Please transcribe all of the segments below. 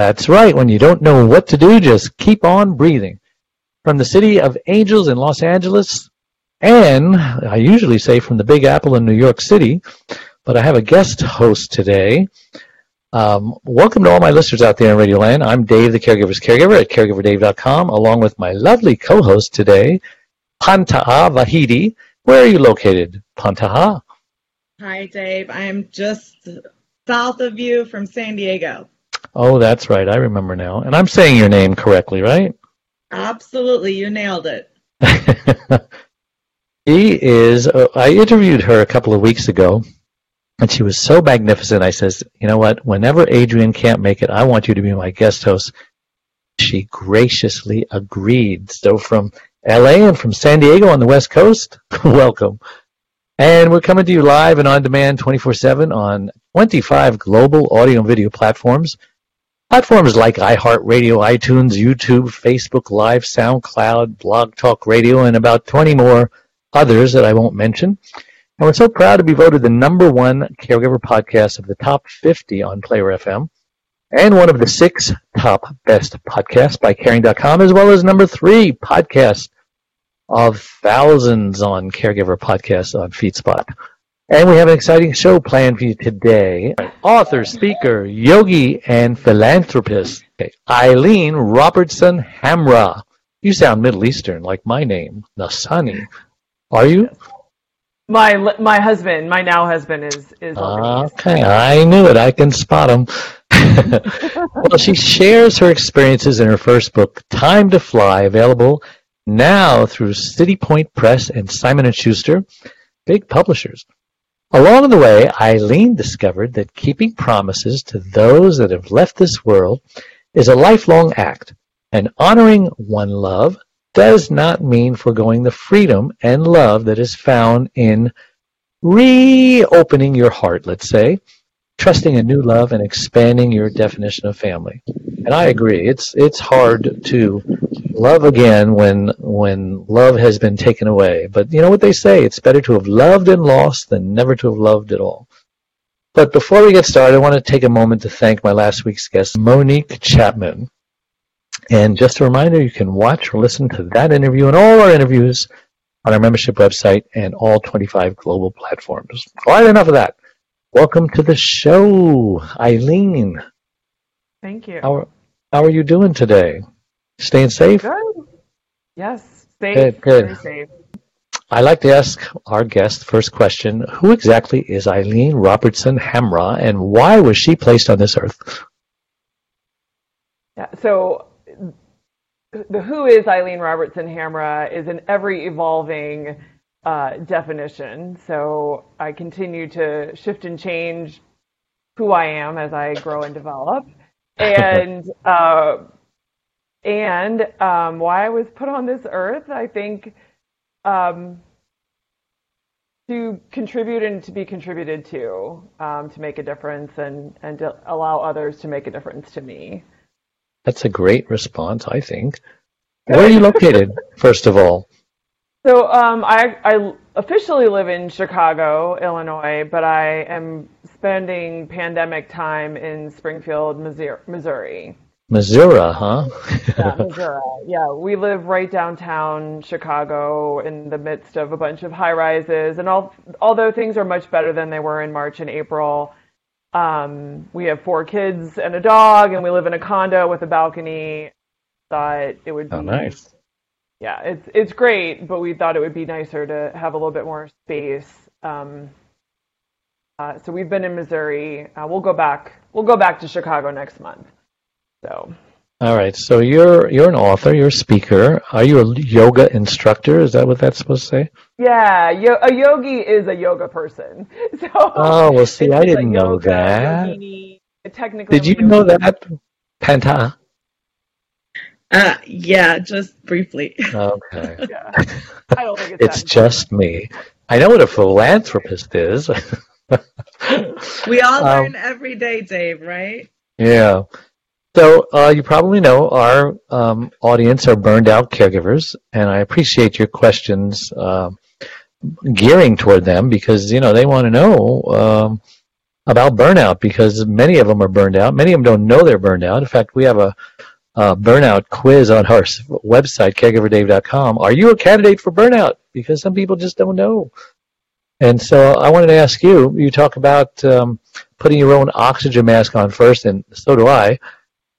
That's right. When you don't know what to do, just keep on breathing. From the city of angels in Los Angeles, and I usually say from the Big Apple in New York City, but I have a guest host today. Um, welcome to all my listeners out there in Radio Land. I'm Dave, the Caregiver's Caregiver at caregiverdave.com, along with my lovely co-host today, Pantaha Vahidi. Where are you located, Pantaha? Hi, Dave. I am just south of you from San Diego. Oh, that's right. I remember now. And I'm saying your name correctly, right? Absolutely, you nailed it. She is, uh, I interviewed her a couple of weeks ago, and she was so magnificent. I says, you know what, whenever Adrian can't make it, I want you to be my guest host. She graciously agreed. So from LA and from San Diego on the West Coast, welcome. And we're coming to you live and on demand 24 7 on 25 global audio and video platforms. Platforms like iHeartRadio, iTunes, YouTube, Facebook Live, SoundCloud, Blog Talk Radio, and about 20 more others that I won't mention. And we're so proud to be voted the number one caregiver podcast of the top 50 on Player FM and one of the six top best podcasts by caring.com, as well as number three podcast of thousands on caregiver podcasts on FeedSpot. And we have an exciting show planned for you today. Author, speaker, yogi, and philanthropist, Eileen Robertson Hamra. You sound Middle Eastern, like my name, Nassaney. Are you? My my husband, my now husband, is is ah, Okay, I knew it. I can spot him. well, she shares her experiences in her first book, Time to Fly, available now through City Point Press and Simon & Schuster, big publishers. Along the way, Eileen discovered that keeping promises to those that have left this world is a lifelong act, and honoring one love does not mean foregoing the freedom and love that is found in reopening your heart, let's say, trusting a new love and expanding your definition of family. And I agree. It's it's hard to love again when when love has been taken away. But you know what they say, it's better to have loved and lost than never to have loved at all. But before we get started, I want to take a moment to thank my last week's guest, Monique Chapman. And just a reminder, you can watch or listen to that interview and all our interviews on our membership website and all 25 global platforms. All right, enough of that. Welcome to the show, Eileen. Thank you. How how are you doing today? Staying safe? Good. Yes, safe. Good, good. Very safe. I like to ask our guest the first question Who exactly is Eileen Robertson Hamra and why was she placed on this earth? Yeah. So the who is Eileen Robertson Hamra is an every evolving uh, definition. So I continue to shift and change who I am as I grow and develop. And uh, and um, why I was put on this earth, I think, um, to contribute and to be contributed to, um, to make a difference and and to allow others to make a difference to me. That's a great response, I think. Where are you located, first of all? So um, I, I officially live in Chicago, Illinois, but I am spending pandemic time in Springfield, Missouri. Missouri. Missouri, huh? Yeah, Missouri. Yeah, we live right downtown Chicago in the midst of a bunch of high rises. And all, although things are much better than they were in March and April, um, we have four kids and a dog, and we live in a condo with a balcony. Thought it would be oh, nice. yeah, it's it's great, but we thought it would be nicer to have a little bit more space. Um, uh, so we've been in Missouri. Uh, we'll go back. We'll go back to Chicago next month. So All right. So you're you're an author. You're a speaker. Are you a yoga instructor? Is that what that's supposed to say? yeah, yo- a yogi is a yoga person. So Oh well, see, I didn't know yoga that. yogini. Technically, Did you I'm know that, Panta? Uh, yeah, just briefly. Okay. Yeah. I don't think it's It's just me. I know what a philanthropist is. We all Um, learn every day, Dave, right? Yeah. So uh, you probably know our um, audience are burned out caregivers, and I appreciate your questions um gearing toward them because you know they want to know um, about burnout because many of them are burned out. Many of them don't know they're burned out. In fact, we have a, a burnout quiz on our website, caregiverdave.com. Are you a candidate for burnout? Because some people just don't know. And so I wanted to ask you. You talk about um, putting your own oxygen mask on first, and so do I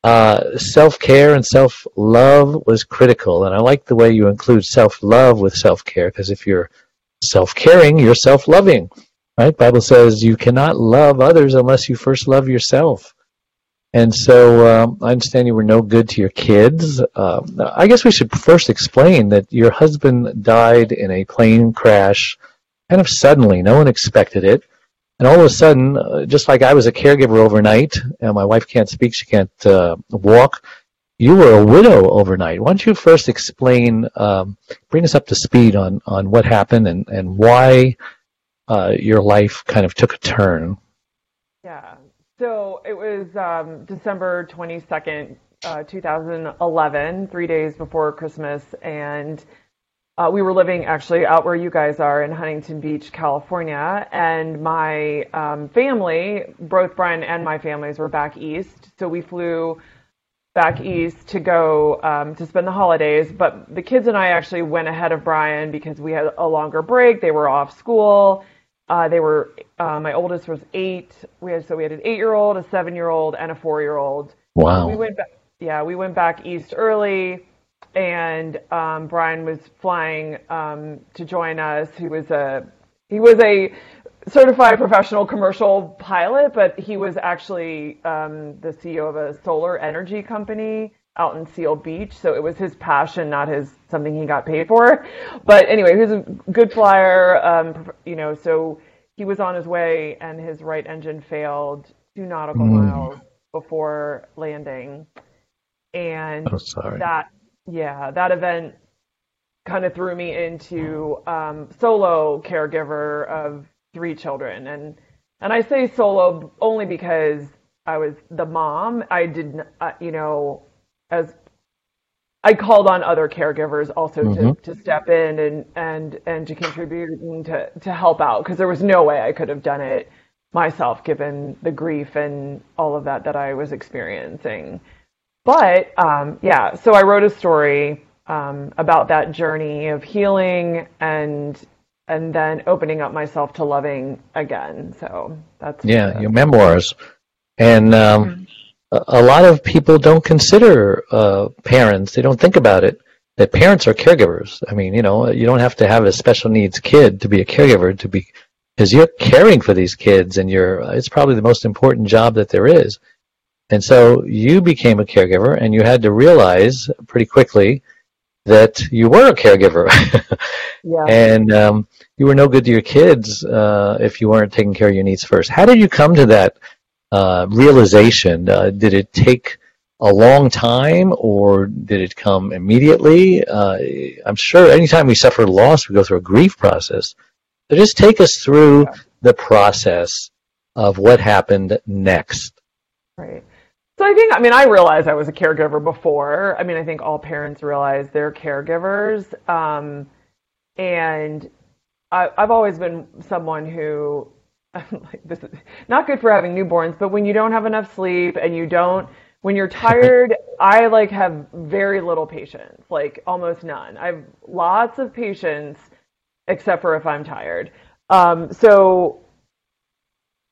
uh, self-care and self-love was critical and i like the way you include self-love with self-care because if you're self-caring you're self-loving right? Bible says you cannot love others unless you first love yourself. And so um, i understand you were no good to your kids. Uh, i guess we should first explain that your husband died in a plane crash kind of suddenly no one expected it and all of a sudden, uh, just like I was a caregiver overnight, and my wife can't speak, she can't uh, walk, you were a widow overnight. Why don't you first explain, um, bring us up to speed on, on what happened and, and why uh, your life kind of took a turn? Yeah. So it was um, December 22nd, uh, 2011, three days before Christmas. And uh, we were living actually out where you guys are in Huntington Beach, California. And my um, family, both Brian and my families, were back east. So we flew back east to go um, to spend the holidays. But the kids and I actually went ahead of Brian because we had a longer break. They were off school. Uh, they were uh, my oldest was eight. We had so we had an eight-year-old, a seven-year-old, and a four-year-old. Wow. We went back. Yeah, we went back east early, and um, Brian was flying um, to join us. He was a he was a certified professional commercial pilot, but he was actually um, the CEO of a solar energy company out in Seal Beach. So it was his passion, not his something he got paid for. But anyway, he was a good flyer. Um, you know, so he was on his way, and his right engine failed two nautical Mm. miles before landing, and Oh, that yeah, that event kind of threw me into um, solo caregiver of three children, and and I say solo only because I was the mom. I didn't, uh, you know, as I called on other caregivers also Mhm. to, to step in and and and to contribute and to to help out because there was no way I could have done it myself given the grief and all of that that I was experiencing. But um, yeah, so I wrote a story um, about that journey of healing and and then opening up myself to loving again. So that's Yeah, your memoirs. And um, a, a lot of people don't consider uh, parents, they don't think about it, that parents are caregivers. I mean, you know, you don't have to have a special needs kid to be a caregiver to be, because you're caring for these kids and you're, it's probably the most important job that there is. And so you became a caregiver and you had to realize pretty quickly that you were a caregiver. yeah. and um, you were no good to your kids uh, if you weren't taking care of your needs first. How did you come to that uh, realization? Uh, did it take a long time, or did it come immediately? Uh, I'm sure anytime we suffer loss, we go through a grief process. So just take us through the process of what happened next. Right. So I think, I mean, I realized I was a caregiver before. I mean, I think all parents realize they're caregivers. Um, and I, I've always been someone who, like, this is not good for having newborns, but when you don't have enough sleep and you don't, when you're tired, I like have very little patience, like almost none. I have lots of patience, except for if I'm tired. Um, so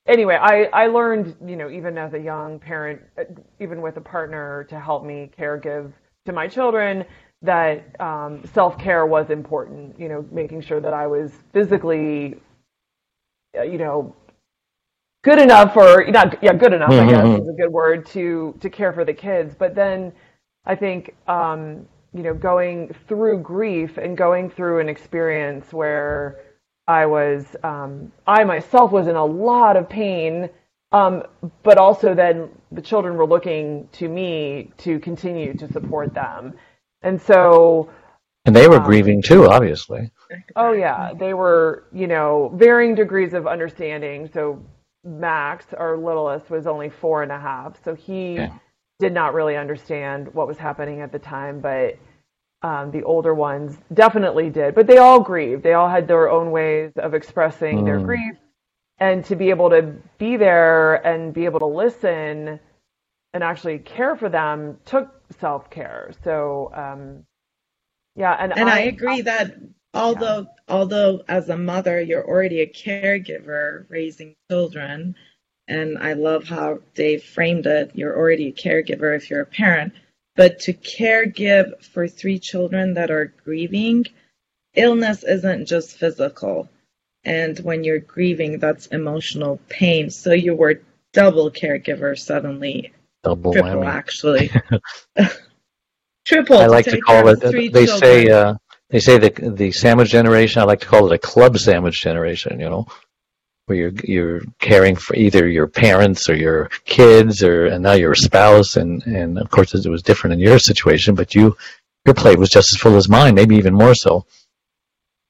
anyway, I, I learned, you know, even as a young parent, uh, even with a partner to help me care give to my children, that um, self care was important. You know, making sure that I was physically, uh, you know, good enough or not, yeah, good enough. I guess is a good word to to care for the kids. But then, I think. Um, you know, going through grief and going through an experience where I was, um, I myself was in a lot of pain Um, but also then the children were looking to me to continue to support them. And so And they were Um, grieving too, obviously. Oh yeah, they were, you know, varying degrees of understanding. So Max, our littlest, was only four and a half, so he Okay. did not really understand what was happening at the time. But um, the older ones definitely did. But they all grieved. They all had their own ways of expressing their Mm. grief, and to be able to be there and be able to listen and actually care for them took self care. So um, yeah, and, And I agree that although although as a mother you're already a caregiver raising children, and I love how Dave framed it, you're already a caregiver if you're a parent, but to care give for three children that are grieving, illness isn't just physical. And when you're grieving, that's emotional pain. So you were double caregiver suddenly, Double triple whammy. actually. triple. I like to take call it. three They say uh, they say the the sandwich generation. I like to call it a club sandwich generation. You know, where you're you're caring for either your parents or your kids, or and now your spouse, and and of course it was different in your situation, but you your plate was just as full as mine, maybe even more so.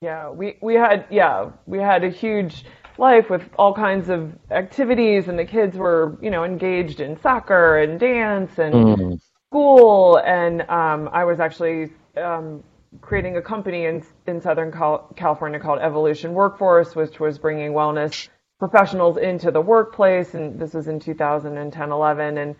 Yeah, we we had yeah we had a huge life with all kinds of activities, and the kids were you know engaged in soccer and dance and Mm. school, and um, I was actually um, creating a company in in Southern Cal- California called Evolution Workforce, which was bringing wellness professionals into the workplace, and this was in 2010, 11, and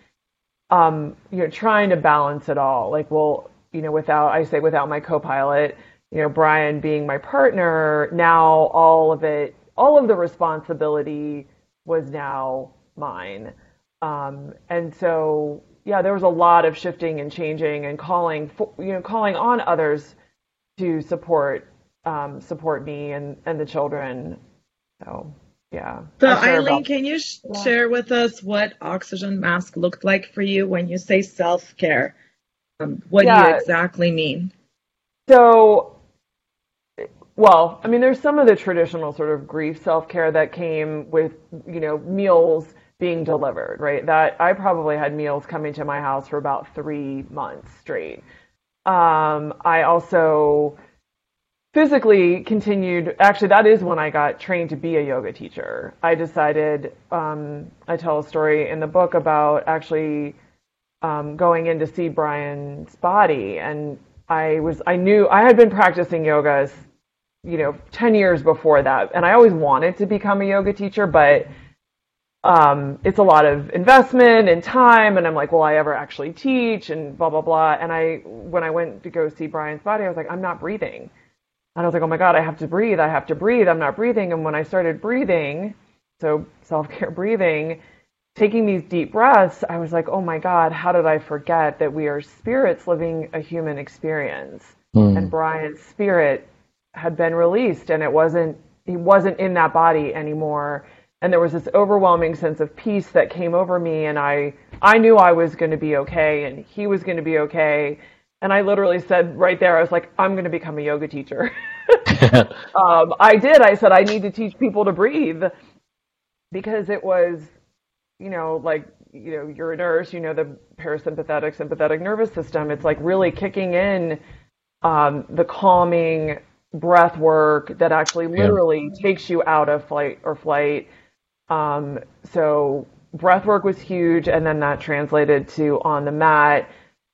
um, you know, trying to balance it all. Like, well, you know, without I say without my co-pilot, you know, Brian being my partner, now all of it, all of the responsibility was now mine. Um, and so, yeah, there was a lot of shifting and changing and calling, you know, calling on others to support um, support me and and the children. So, yeah. So, Eileen, can you sh- Yeah. share with us what oxygen mask looked like for you when you say self care? Um, what do you exactly mean? So, well, I mean, there's some of the traditional sort of grief self care that came with, you know, meals being delivered, right? That I probably had meals coming to my house for about three months straight. Um, I also physically continued, actually, that is when I got trained to be a yoga teacher. I decided, um, I tell a story in the book about actually um, going in to see Brian's body, and I was I knew I had been practicing yoga, you know, ten years before that, and I always wanted to become a yoga teacher, but um, it's a lot of investment and time, and I'm like, will I ever actually teach, and blah blah blah. And I when I went to go see Brian's body, I was like, I'm not breathing. And I was like, oh my God, I have to breathe. I have to breathe. I'm not breathing. And when I started breathing, so self care breathing, taking these deep breaths, I was like, oh my God, how did I forget that we are spirits living a human experience? Mm. And Brian's spirit had been released and it wasn't, he wasn't in that body anymore. And there was this overwhelming sense of peace that came over me. And I, I knew I was going to be okay and he was going to be okay. And I literally said right there, I was like, I'm going to become a yoga teacher. um, I did. I said, I need to teach people to breathe because it was, you know, like, you know, you're a nurse, you know, the parasympathetic, sympathetic nervous system. It's like really kicking in um, the calming breath work that actually literally takes you out of flight or flight. Um, so breath work was huge, and then that translated to on the mat.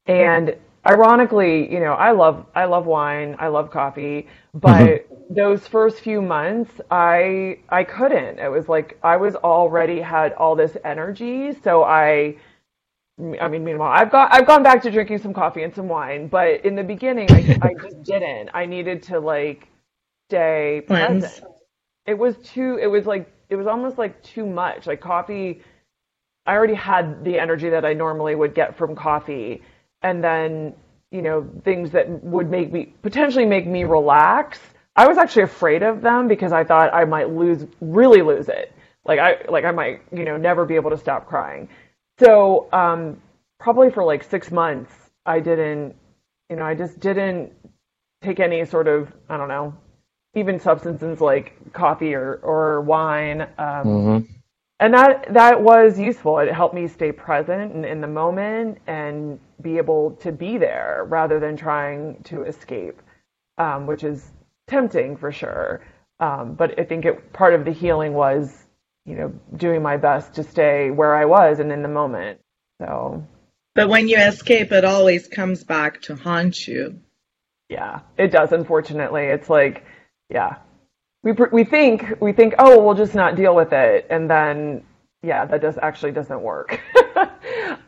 And ironically, you know, I love I love wine, I love coffee, but those first few months, I I couldn't. It was like I was already had all this energy, so I. I mean, meanwhile, I've got I've gone back to drinking some coffee and some wine, but in the beginning, I, I just didn't. I needed to like stay present. It was too. It was like it was almost like too much. Like coffee, I already had the energy that I normally would get from coffee, and then you know things that would make me potentially make me relax. I was actually afraid of them because I thought I might lose, really lose it. Like I like I might you know never be able to stop crying. So um, probably for like six months, I didn't, you know, I just didn't take any sort of, I don't know, even substances like coffee or, or wine. Um, hmm and that that was useful. It helped me stay present and in the moment and be able to be there rather than trying to escape, um, which is tempting for sure. Um, but I think it, part of the healing was, you know, doing my best to stay where I was and in the moment. So. But when you escape, it always comes back to haunt you. Yeah, it does. Unfortunately, it's like, yeah, we we think we think oh we'll just not deal with it. And then yeah that does actually doesn't work.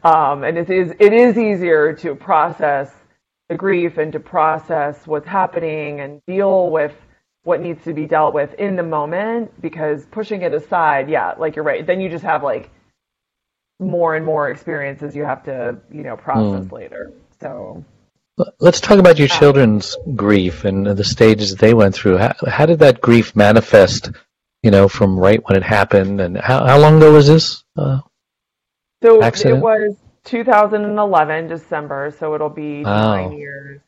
Um, and it is it is easier to process the grief and to process what's happening and deal with what needs to be dealt with in the moment because pushing it aside yeah like you're right then you just have like more and more experiences you have to you know process mm. later. So Let's talk about your children's grief and the stages they went through. How, how, did that grief manifest, you know, from right when it happened? And how, how long ago was this? Uh, so accident? it was 2011, December, so it'll be wow. nine years.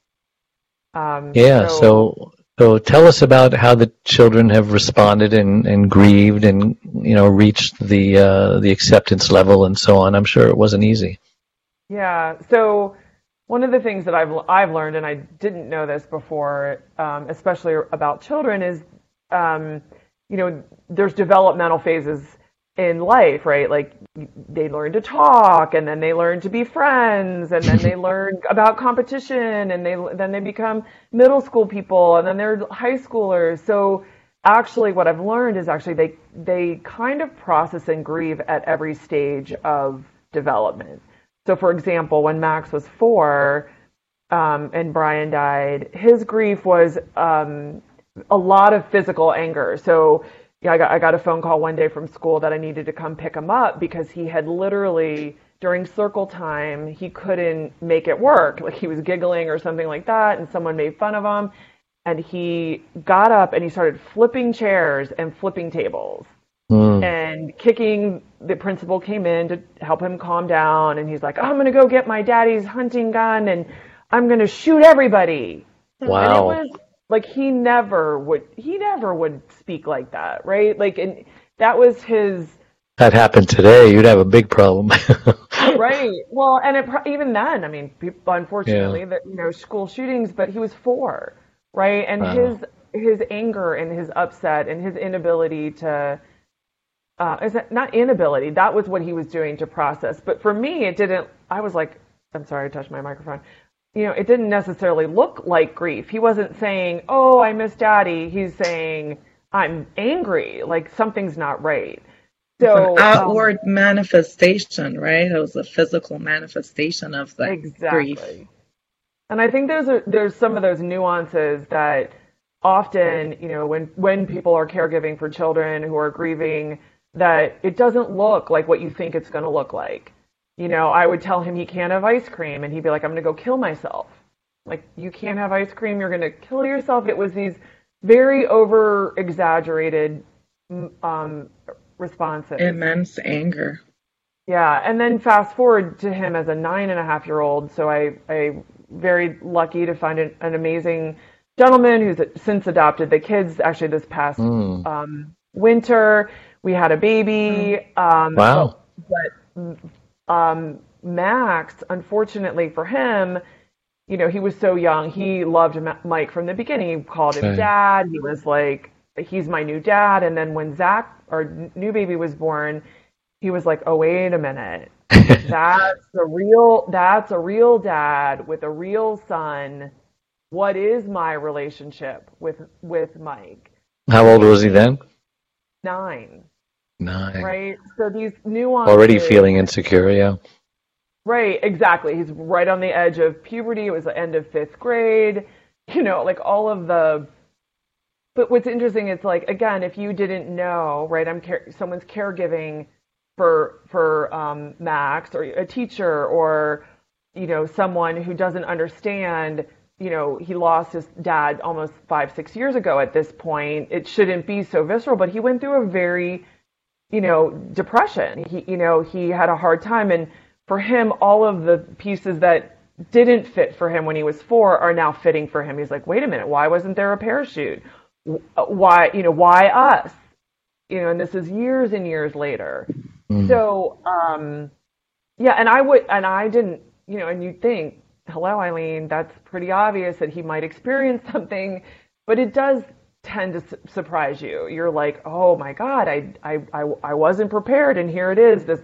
Um, yeah, so, so, so tell us about how the children have responded and, and grieved and, you know, reached the, uh, the acceptance level and so on. I'm sure it wasn't easy. Yeah, so one of the things that I've I've learned, and I didn't know this before, um, especially about children, is um, you know there's developmental phases in life, right? Like they learn to talk, and then they learn to be friends, and then they learn about competition, and they then they become middle school people, and then they're high schoolers. So actually, what I've learned is actually they they kind of process and grieve at every stage of development. So, for example, when Max was four um, and Brian died, his grief was um, a lot of physical anger. So, yeah, I got I got a phone call one day from school that I needed to come pick him up because he had literally during circle time he couldn't make it work. Like he was giggling or something like that, and someone made fun of him. And he got up and he started flipping chairs and flipping tables mm. and kicking. The principal came in to help him calm down, and he's like, "I'm gonna go get my daddy's hunting gun, and I'm gonna shoot everybody." Wow. And it was like he never would. He never would speak like that, right? Like, and that was his. That happened today, you'd have a big problem. right. Well, and it, even then, I mean, people, unfortunately, yeah. that you know, school shootings, but he was four, right? And wow. his his anger and his upset and his inability to uh, is it not inability? That was what he was doing to process. But for me, it didn't. I was like, I'm sorry, I touched my microphone. You know, it didn't necessarily look like grief. He wasn't saying, "Oh, I miss Daddy." He's saying, "I'm angry. Like something's not right." So an outward um, manifestation, right? It was a physical manifestation of the exactly. grief. And I think there's a, there's some of those nuances that often, you know, when when people are caregiving for children who are grieving that it doesn't look like what you think it's going to look like. You know, I would tell him he can't have ice cream, and he'd be like, I'm going to go kill myself. Like, you can't have ice cream, you're going to kill yourself. It was these very over exaggerated um, responses. Immense anger. Yeah, and then fast forward to him as a nine and a half year old. So I, I very lucky to find an, an amazing gentleman who's since adopted the kids. Actually, this past mm. um, winter, we had a baby. Um, wow. But, um, Max, unfortunately for him, you know, he was so young. He loved Mike from the beginning. He called him okay. dad. He was like, he's my new dad. And then when Zach, our new baby, was born, he was like, oh, wait a minute. that's a real, that's a real dad with a real son. What is my relationship with, with Mike? How old was he then? Nine. Nine. Right. So these nuances. Already feeling insecure, yeah. Right. Exactly. He's right on the edge of puberty. It was the end of fifth grade. You know, like all of the. But what's interesting is like again, if you didn't know, right? I'm care- someone's caregiving for for um, Max or a teacher or you know someone who doesn't understand you know, he lost his dad almost five, six years ago at this point. It shouldn't be so visceral, but he went through a very you know, depression. He, you know, he had a hard time. And for him, all of the pieces that didn't fit for him when he was four are now fitting for him. He's like, wait a minute, why wasn't there a parachute? Why, you know, why us? you know, and this is years and years later. Mm. So, um, yeah, and I would, and I didn't, you know, and you'd think, hello, Eileen, that's pretty obvious that he might experience something, but it does tend to su- surprise you. You're like, oh my God, I, I, I, I wasn't prepared, and here it is. This,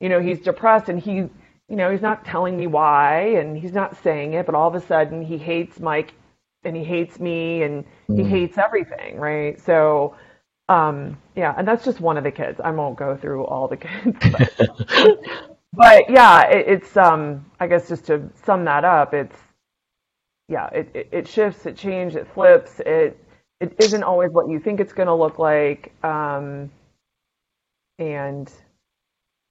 you know, he's depressed, and he, you know, he's not telling me why, and he's not saying it, but all of a sudden he hates Mike, and he hates me, and mm. he hates everything, right? So, um, yeah, and that's just one of the kids. I won't go through all the kids, but, but yeah, it, it's um, I guess just to sum that up, it's yeah, it, it, it shifts, it changes, it flips, it it isn't always what you think it's going to look like. Um, and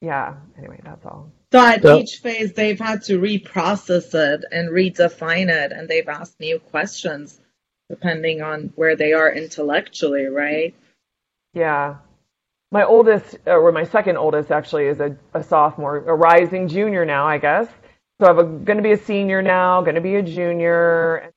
yeah, anyway, that's all. So at so, each phase, they've had to reprocess it and redefine it, and they've asked new questions depending on where they are intellectually, right? Yeah. My oldest, or my second oldest, actually, is a, a sophomore, a rising junior now, I guess. So I'm going to be a senior now, going to be a junior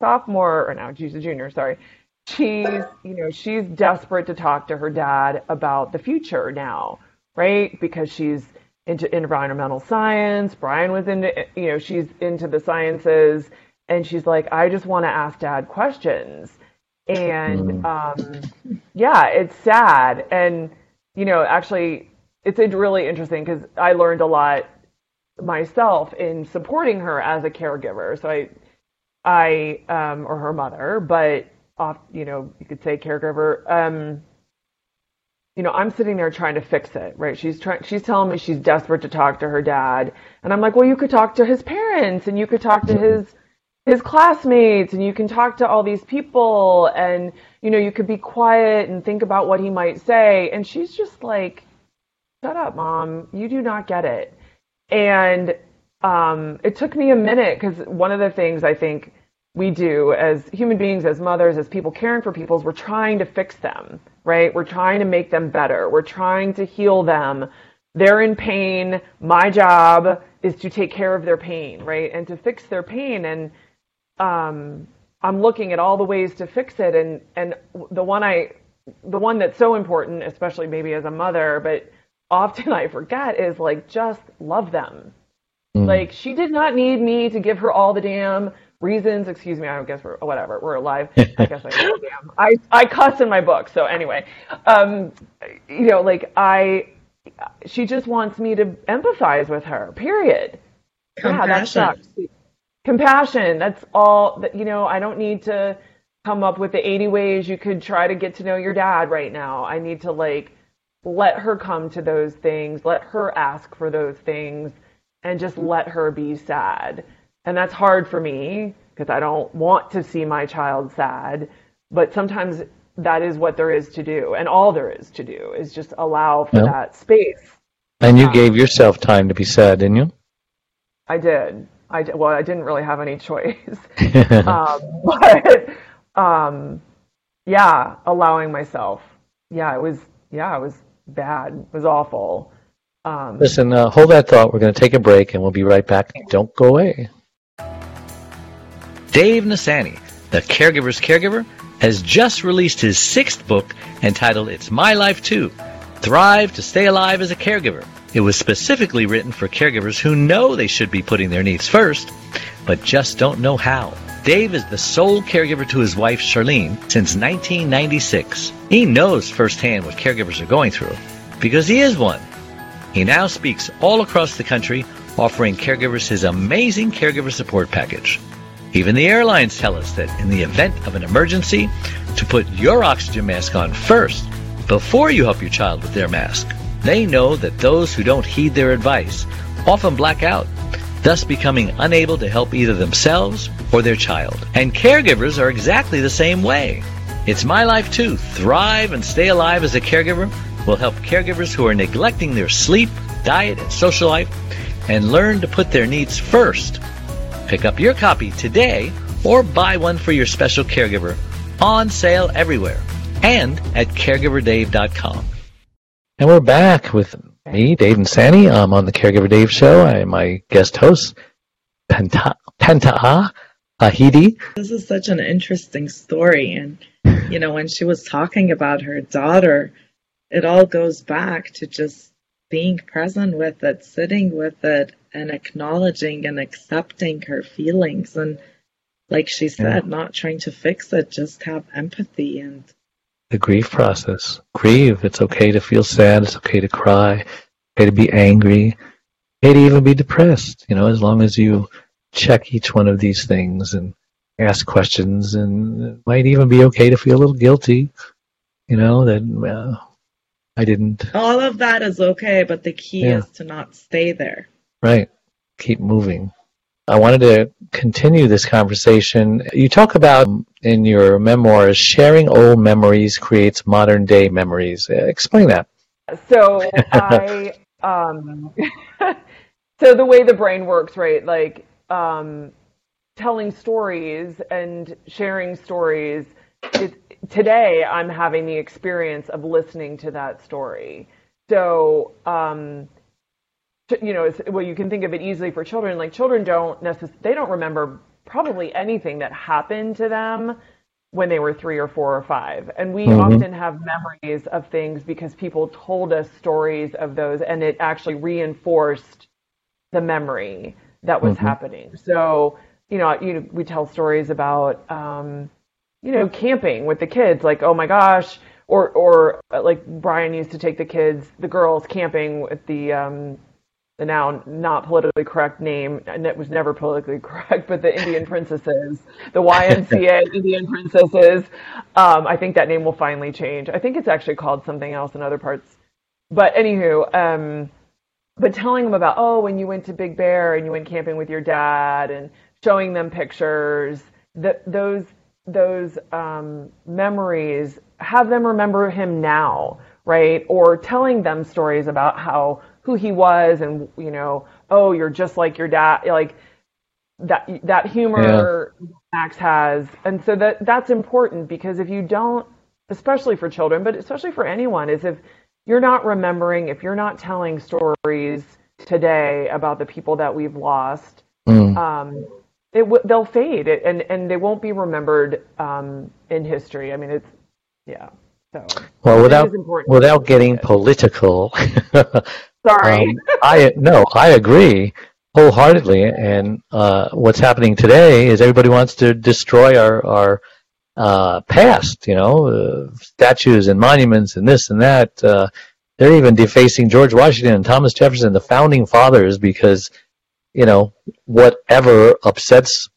sophomore, or now she's a junior, sorry. She's, you know, she's desperate to talk to her dad about the future now, right? Because she's into environmental science. Brian was into, you know, she's into the sciences. And she's like, I just want to ask dad questions. And mm. um, yeah, it's sad. And, you know, actually, it's really interesting because I learned a lot myself in supporting her as a caregiver. So I I um, or her mother, but off, you know, you could say caregiver. Um, you know, I'm sitting there trying to fix it, right? She's trying. She's telling me she's desperate to talk to her dad, and I'm like, well, you could talk to his parents, and you could talk to his his classmates, and you can talk to all these people, and you know, you could be quiet and think about what he might say. And she's just like, shut up, mom. You do not get it. And um, it took me a minute because one of the things I think we do as human beings, as mothers, as people caring for people, is we're trying to fix them, right? We're trying to make them better. We're trying to heal them. They're in pain. My job is to take care of their pain, right? And to fix their pain. And um, I'm looking at all the ways to fix it. And, and the one I, the one that's so important, especially maybe as a mother, but often I forget is like just love them, Mm. Like she did not need me to give her all the damn reasons. Excuse me, I don't guess we're whatever. We're alive. I guess I damn. I I cuss in my book. So anyway, um, you know, like I, she just wants me to empathize with her. Period. Compassion. Yeah, that's compassion. That's all. That you know, I don't need to come up with the 80 ways you could try to get to know your dad right now. I need to like let her come to those things. Let her ask for those things and just let her be sad. And that's hard for me because I don't want to see my child sad, but sometimes that is what there is to do. And all there is to do is just allow for that space. And you um, gave yourself time to be sad, didn't you? I did. I did. Well, I didn't really have any choice. um, but um, yeah, allowing myself. Yeah, it was. Yeah, it was bad. It was awful. Um, Listen, uh, hold that thought. We're going to take a break and we'll be right back. Don't go away. Dave Nassaney, the caregiver's caregiver, has just released his sixth book entitled It's My Life Too Thrive to Stay Alive as a Caregiver. It was specifically written for caregivers who know they should be putting their needs first, but just don't know how. Dave is the sole caregiver to his wife, Charlene, since 1996. He knows firsthand what caregivers are going through because he is one. He now speaks all across the country, offering caregivers his amazing caregiver support package. Even the airlines tell us that in the event of an emergency, to put your oxygen mask on first before you help your child with their mask. They know that those who don't heed their advice often black out, thus becoming unable to help either themselves or their child. And caregivers are exactly the same way. It's my life too. Thrive and stay alive as a caregiver will help caregivers who are neglecting their sleep, diet, and social life and learn to put their needs first. Pick up your copy today or buy one for your special caregiver on sale everywhere and at caregiverdave.com. And we're back with me, Dave Nassaney. I'm on the Caregiver Dave Show. I am my guest host, Penta, Penta'a Ahidi. This is such an interesting story. And, you know, when she was talking about her daughter, it all goes back to just being present with it, sitting with it, and acknowledging and accepting her feelings. And like she said, yeah. not trying to fix it, just have empathy and the grief process. Grieve. It's okay to feel sad. It's okay to cry. It's Okay to be angry. It's Okay to even be depressed. You know, as long as you check each one of these things and ask questions, and it might even be okay to feel a little guilty. You know that uh, I didn't. All of that is okay, but the key yeah. is to not stay there. Right. Keep moving. I wanted to continue this conversation. You talk about in your memoirs sharing old memories creates modern day memories. Uh, explain that. So I, um, so the way the brain works, right? Like um, telling stories and sharing stories. It, today, I'm having the experience of listening to that story. So um, you know, well, you can think of it easily for children. Like children don't necessarily, they don't remember probably anything that happened to them when they were three or four or five. And we mm-hmm. often have memories of things because people told us stories of those and it actually reinforced the memory that was mm-hmm. happening. So, you know, you we tell stories about, um, you know, camping with the kids, like, oh my gosh, or, or like Brian used to take the kids, the girls camping with the, um, the now not politically correct name, and it was never politically correct, but the Indian Princesses, the YMCA Indian Princesses. Um, I think that name will finally change. I think it's actually called something else in other parts. But anywho, um, but telling them about, oh, when you went to Big Bear and you went camping with your dad and showing them pictures, that those those um, memories have them remember him now, right? Or telling them stories about how who he was and you know oh you're just like your dad like that that humor yeah. Max has and so that that's important because if you don't especially for children but especially for anyone is if you're not remembering if you're not telling stories today about the people that we've lost mm. um, it w- they'll fade it, and and they won't be remembered um, in history i mean it's yeah so well without without getting political Sorry. Um, I no, I agree wholeheartedly. And uh, what's happening today is everybody wants to destroy our our uh, past. You know, uh, statues and monuments and this and that. Uh, they're even defacing George Washington and Thomas Jefferson, the founding fathers, because you know whatever upsets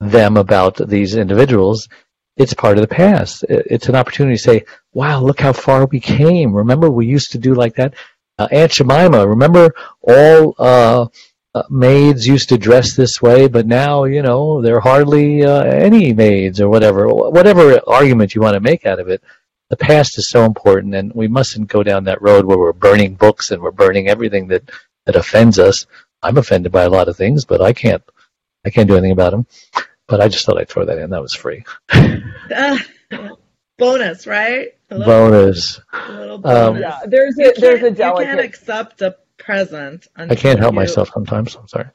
them about these individuals, it's part of the past. It's an opportunity to say, "Wow, look how far we came." Remember, we used to do like that uh, Aunt Jemima. Remember, all uh, uh, maids used to dress this way, but now you know there are hardly uh, any maids or whatever. Whatever argument you want to make out of it, the past is so important, and we mustn't go down that road where we're burning books and we're burning everything that that offends us. I'm offended by a lot of things, but I can't I can't do anything about them. But I just thought I'd throw that in. That was free. uh, bonus, right? bonus. A little um, bonus. Um, yeah, there's a there's a delicate. You can't accept a present. I can't help you, myself sometimes. I'm sorry.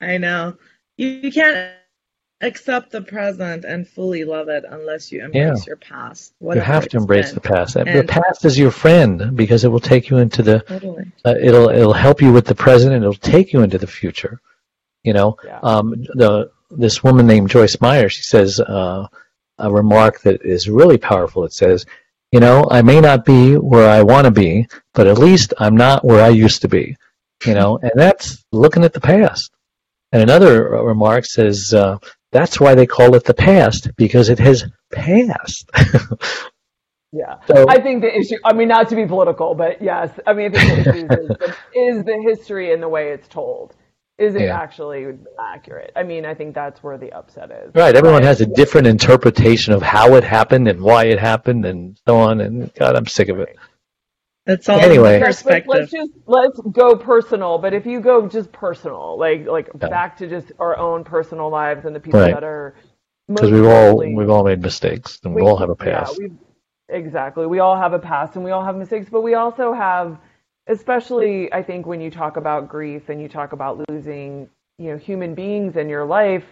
I know you, you can't accept the present and fully love it unless you embrace yeah. your past. You have to embrace been. the past. And the past is your friend because it will take you into the. Totally. Uh, it'll it'll help you with the present and it'll take you into the future. You know, yeah. um, the this woman named Joyce Meyer. She says uh, a remark that is really powerful. It says, you know, I may not be where I want to be, but at least I'm not where I used to be. You know, and that's looking at the past. And another remark says, uh, that's why they call it the past, because it has passed. yeah. So, I think the issue, I mean, not to be political, but yes, I mean, I think the issue is, is the history and the way it's told is it yeah. actually accurate? I mean, I think that's where the upset is. Right. Everyone has a different interpretation of how it happened and why it happened and so on. And God, I'm sick of it. It's all anyway. perspective. Let's, let's, just let's go personal. But if you go just personal, like like yeah. back to just our own personal lives and the people right. that are because we've all we've all made mistakes and we, we all have a past. Yeah, exactly. We all have a past and we all have mistakes, but we also have especially I think when you talk about grief and you talk about losing, you know, human beings in your life,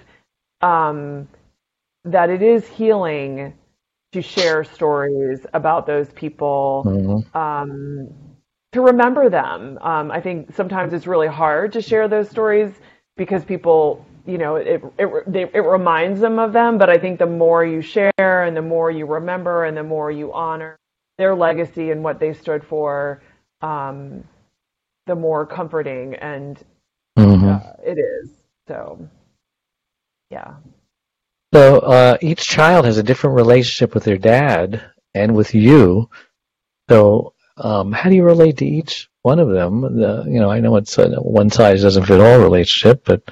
um, that it is healing to share stories about those people, mm-hmm. um, to remember them. Um, I think sometimes it's really hard to share those stories because people, you know, it it they, it reminds them of them. But I think the more you share and the more you remember and the more you honor their legacy and what they stood for, um, the more comforting and mm-hmm. uh, it is. So, yeah. So uh, each child has a different relationship with their dad and with you. So um, how do you relate to each one of them? The, you know, I know it's uh, one size doesn't fit all relationship, but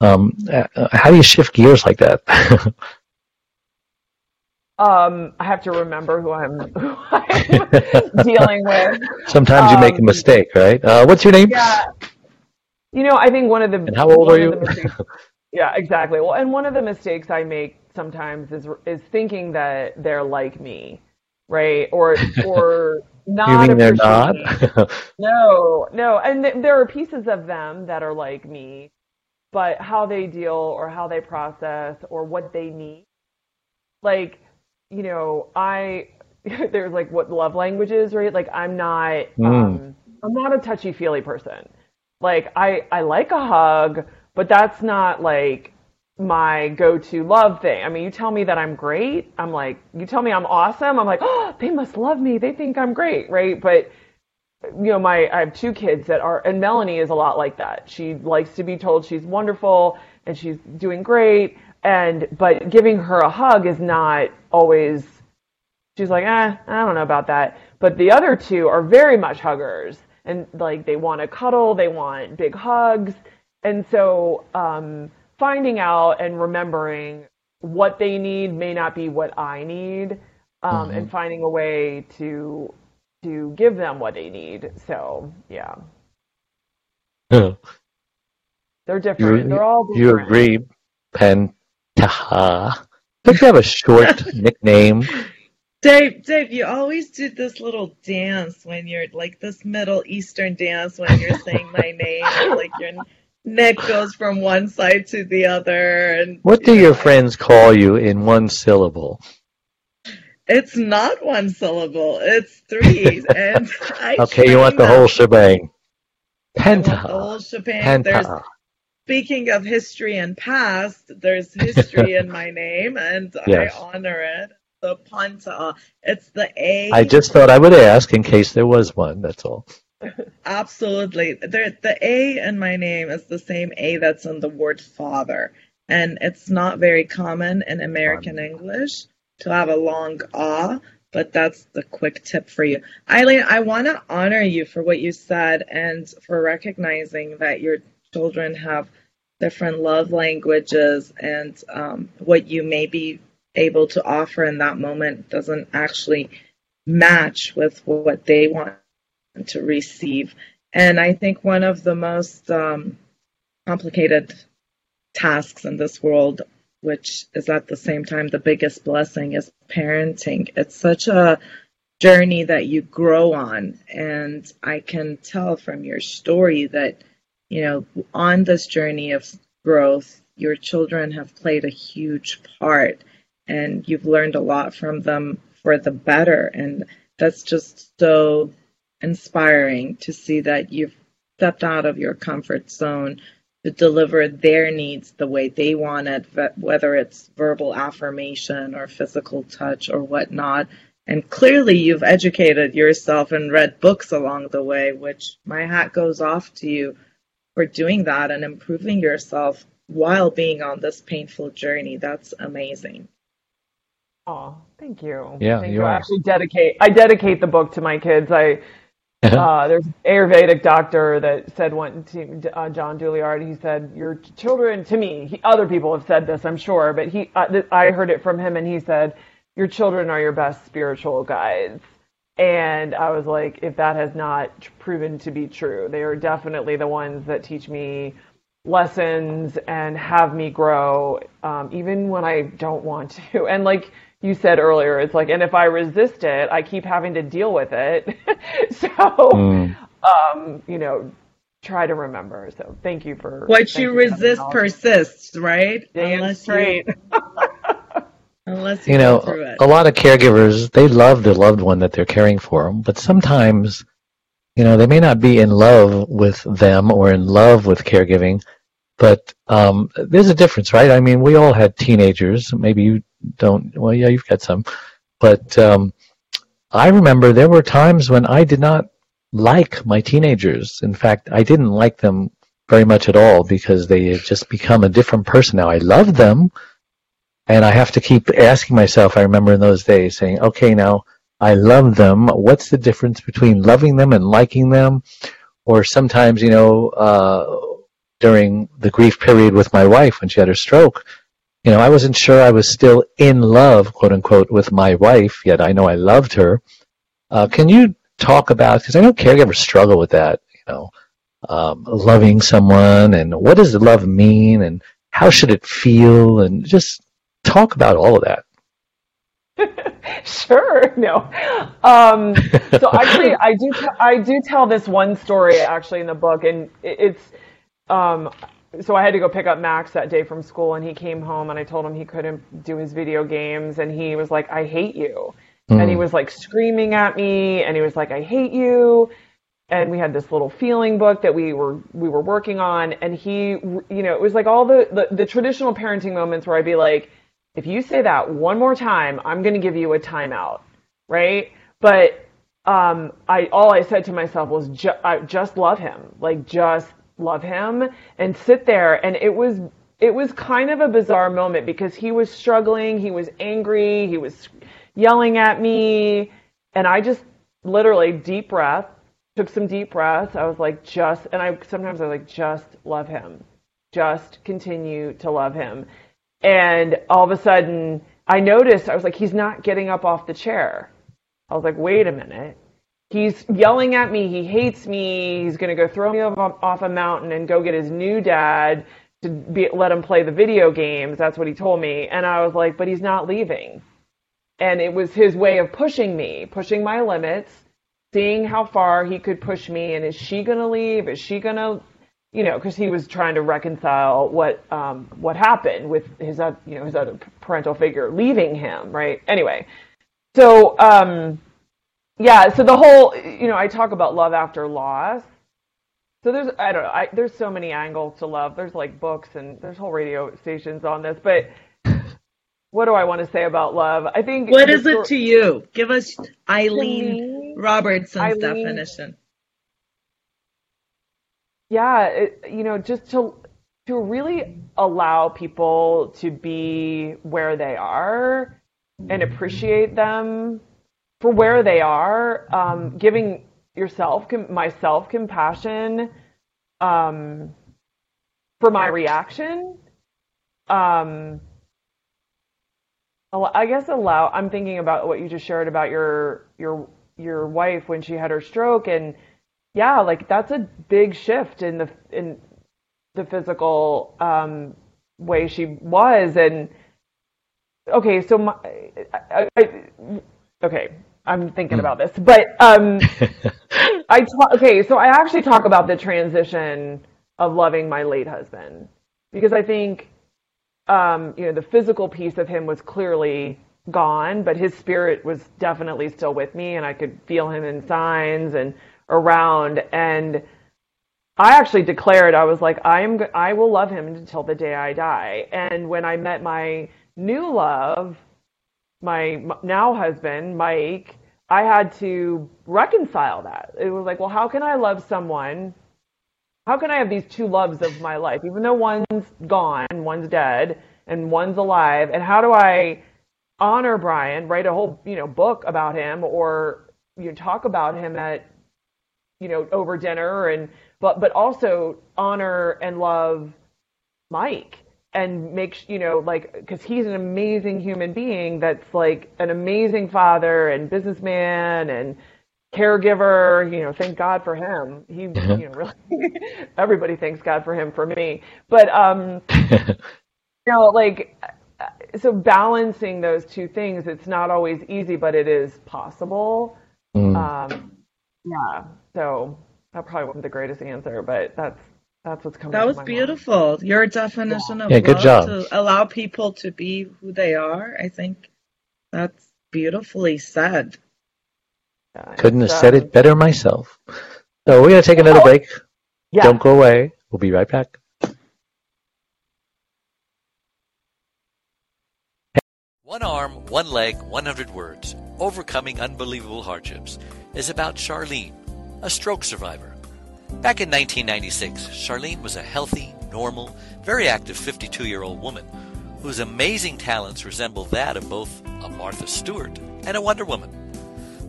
um, uh, how do you shift gears like that? um, I have to remember who I'm, who I'm dealing with. Sometimes you make a um, mistake, right? Uh, what's your name? Yeah. You know, I think one of the. And how old are you? Yeah, exactly. Well, and one of the mistakes I make sometimes is is thinking that they're like me, right? Or or not. you mean they're not? no, no. And th- there are pieces of them that are like me, but how they deal or how they process or what they need, like you know, I there's like what love languages, right? Like I'm not mm. um, I'm not a touchy feely person. Like I I like a hug but that's not like my go-to love thing. I mean, you tell me that I'm great, I'm like, you tell me I'm awesome, I'm like, oh, they must love me. They think I'm great, right? But you know, my I have two kids that are, and Melanie is a lot like that. She likes to be told she's wonderful and she's doing great, and but giving her a hug is not always. She's like, eh, I don't know about that. But the other two are very much huggers, and like they want to cuddle, they want big hugs and so um, finding out and remembering what they need may not be what I need, um, mm-hmm. and finding a way to to give them what they need. So yeah, they're different. You, They're all different. You agree, Pentaha? Don't you have a short nickname? Dave, Dave, you always do this little dance when you're like this Middle Eastern dance when you're saying my name, like you're neck goes from one side to the other. And what do your friends call you in one syllable? It's not one syllable. It's three. and I okay, you want the whole shebang. Penta. The whole shebang. Penta. There's, speaking of history and past, there's history in my name, and yes. I honor it. The Panta. It's the A. I just thought I would ask in case there was one. That's all. Absolutely. The, the A in my name is the same A that's in the word father. And it's not very common in American English to have a long ah, but that's the quick tip for you. Eileen, I want to honor you for what you said and for recognizing that your children have different love languages and um, what you may be able to offer in that moment doesn't actually match with what they want to receive. And I think one of the most um, complicated tasks in this world, which is at the same time the biggest blessing, is parenting. It's such a journey that you grow on. And I can tell from your story that, you know, on this journey of growth, your children have played a huge part and you've learned a lot from them for the better. And that's just so inspiring to see that you've stepped out of your comfort zone to deliver their needs the way they want it, whether it's verbal affirmation or physical touch or whatnot. And clearly, you've educated yourself and read books along the way, which my hat goes off to you for doing that and improving yourself while being on this painful journey. That's amazing. Oh, thank you. Yeah, thank you, you. I actually dedicate I dedicate the book to my kids. I uh, there's an Ayurvedic doctor that said one to uh, John Douillard. He said, "Your children." To me, he, other people have said this, I'm sure, but he, uh, th- I heard it from him, and he said, "Your children are your best spiritual guides." And I was like, if that has not proven to be true, they are definitely the ones that teach me lessons and have me grow, um, even when I don't want to. And like you said earlier, it's like, and if I resist it, I keep having to deal with it. so, mm. um, you know, try to remember. So thank you for what you resist persists, right? Unless straight. You... Unless you, you know, it. a lot of caregivers they love the loved one that they're caring for, but sometimes, you know, they may not be in love with them or in love with caregiving. But um, there's a difference, right? I mean, we all had teenagers. Maybe you don't. Well, yeah, you've got some. But um, I remember there were times when I did not like my teenagers. In fact, I didn't like them very much at all because they had just become a different person now. I love them, and I have to keep asking myself. I remember in those days saying, "Okay, now I love them. What's the difference between loving them and liking them?" Or sometimes, you know, uh, during the grief period with my wife when she had her stroke, you know, I wasn't sure I was still in love, quote unquote, with my wife, yet I know I loved her. Uh, can you talk about, because I know caregivers struggle with that, you know, um, loving someone and what does love mean and how should it feel and just talk about all of that. sure. No. Um, so actually, I do. T- I do tell this one story actually in the book, and it's. Um, so I had to go pick up Max that day from school, and he came home, and I told him he couldn't do his video games, and he was like, "I hate you," mm. and he was like screaming at me, and he was like, "I hate you." And we had this little feeling book that we were we were working on, and he, you know, it was like all the, the, the traditional parenting moments where I'd be like, if you say that one more time, I'm going to give you a timeout, right? But um, I all I said to myself was ju- I just love him, like just love him, and sit there. And it was it was kind of a bizarre moment because he was struggling, he was angry, he was yelling at me, and I just literally deep breath, took some deep breaths. I was like, just, and I sometimes I was like, just love him, just continue to love him. And all of a sudden, I noticed, I was like, he's not getting up off the chair. I was like, wait a minute. He's yelling at me. He hates me. He's going to go throw me off, off a mountain and go get his new dad to be, let him play the video games. That's what he told me. And I was like, but he's not leaving. And it was his way of pushing me, pushing my limits, seeing how far he could push me. And is she going to leave? Is she going to you know, because he was trying to reconcile what um, what happened with his you know his other parental figure leaving him, right? Anyway, so um, yeah, so the whole you know I talk about love after loss. So there's I don't know I, there's so many angles to love. There's like books and there's whole radio stations on this, but what do I want to say about love? I think what is it to you? Give us Eileen Robertson's Eileen, definition yeah, it, you know, just to to really allow people to be where they are and appreciate them for where they are, um, giving yourself, myself compassion um, for my reaction. Um, I guess allow. I'm thinking about what you just shared about your your your wife when she had her stroke and yeah, like that's a big shift in the in the physical um, way she was. And okay, so my, I, I, I'm thinking about this, but um, I talk, okay, so I actually talk about the transition of loving my late husband because I think um, you know the physical piece of him was clearly gone, but his spirit was definitely still with me, and I could feel him in signs and around and I actually declared I was like I am I will love him until the day I die. And when I met my new love, my now husband, Mike, I had to reconcile that. It was like, well, how can I love someone? How can I have these two loves of my life, even though one's gone, one's dead, and one's alive? And how do I honor Brian, write a whole you know book about him, or you know, talk about him at you know, over dinner and but but also honor and love Mike and make you know like because he's an amazing human being that's like an amazing father and businessman and caregiver you know thank god for him he mm-hmm. you know really everybody thanks god for him for me but um you know like so balancing those two things it's not always easy but it is possible mm. um yeah so that probably wasn't the greatest answer, but that's That's what's coming. That was my beautiful. Mind. Your definition yeah. of yeah, good job. to allow people to be who they are. I think that's beautifully said. Yeah, Couldn't have said um, it better myself. So we're going to take another break. Yeah. Don't go away. We'll be right back. One arm, one leg, 100 words. Overcoming unbelievable hardships is about Charlene, a stroke survivor. Back in 1996, Charlene was a healthy, normal, very active 52 year old woman whose amazing talents resemble that of both a Martha Stewart and a Wonder Woman.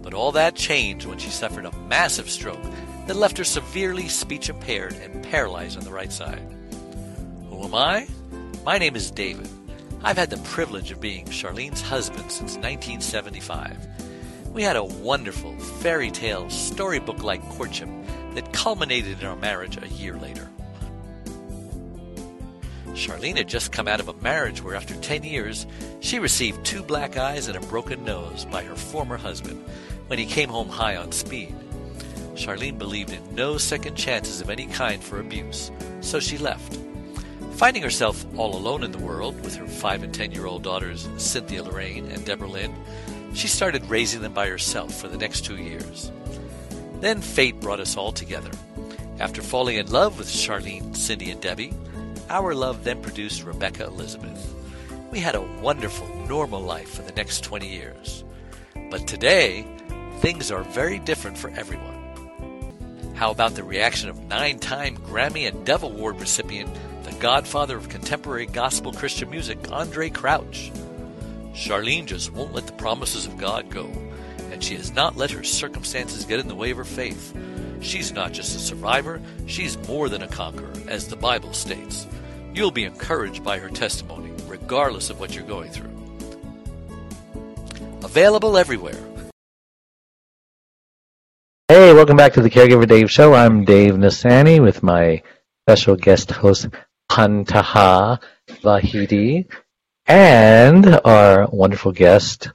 But all that changed when she suffered a massive stroke that left her severely speech impaired and paralyzed on the right side. Who am I? My name is David. I've had the privilege of being Charlene's husband since 1975. We had a wonderful fairy tale storybook like courtship that culminated in our marriage a year later. Charlene had just come out of a marriage where, after 10 years, she received two black eyes and a broken nose by her former husband when he came home high on speed. Charlene believed in no second chances of any kind for abuse, so she left. Finding herself all alone in the world with her 5 and 10 year old daughters, Cynthia Lorraine and Deborah Lynn, she started raising them by herself for the next two years. Then fate brought us all together. After falling in love with Charlene, Cindy, and Debbie, our love then produced Rebecca Elizabeth. We had a wonderful, normal life for the next 20 years. But today, things are very different for everyone. How about the reaction of nine time Grammy and Dove Award recipient, the godfather of contemporary gospel Christian music, Andraé Crouch? Charlene just won't let the promises of God go, and she has not let her circumstances get in the way of her faith. She's not just a survivor, she's more than a conqueror, as the Bible states. You'll be encouraged by her testimony, regardless of what you're going through. Available everywhere. Hey, welcome back to the Caregiver Dave Show. I'm Dave Nassaney with my special guest host, Pantaha Vahidi, and our wonderful guest,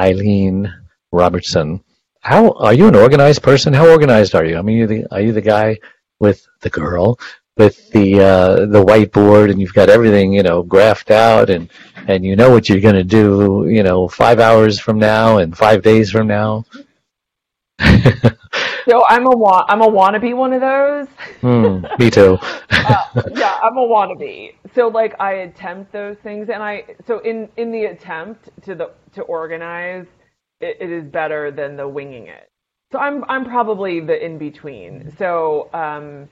Eileen Robertson. How are you an organized person? How organized are you? I mean, you the, are you the guy with the girl with the uh, the whiteboard and you've got everything you know graphed out and and you know what you're going to do you know five hours from now and five days from now. So I'm a wa- I'm a wannabe one of those. Hmm, me too. uh, yeah, I'm a wannabe. So like I attempt those things, and I so in in the attempt to the to organize, it, it is better than the winging it. So I'm I'm probably the in between. So um,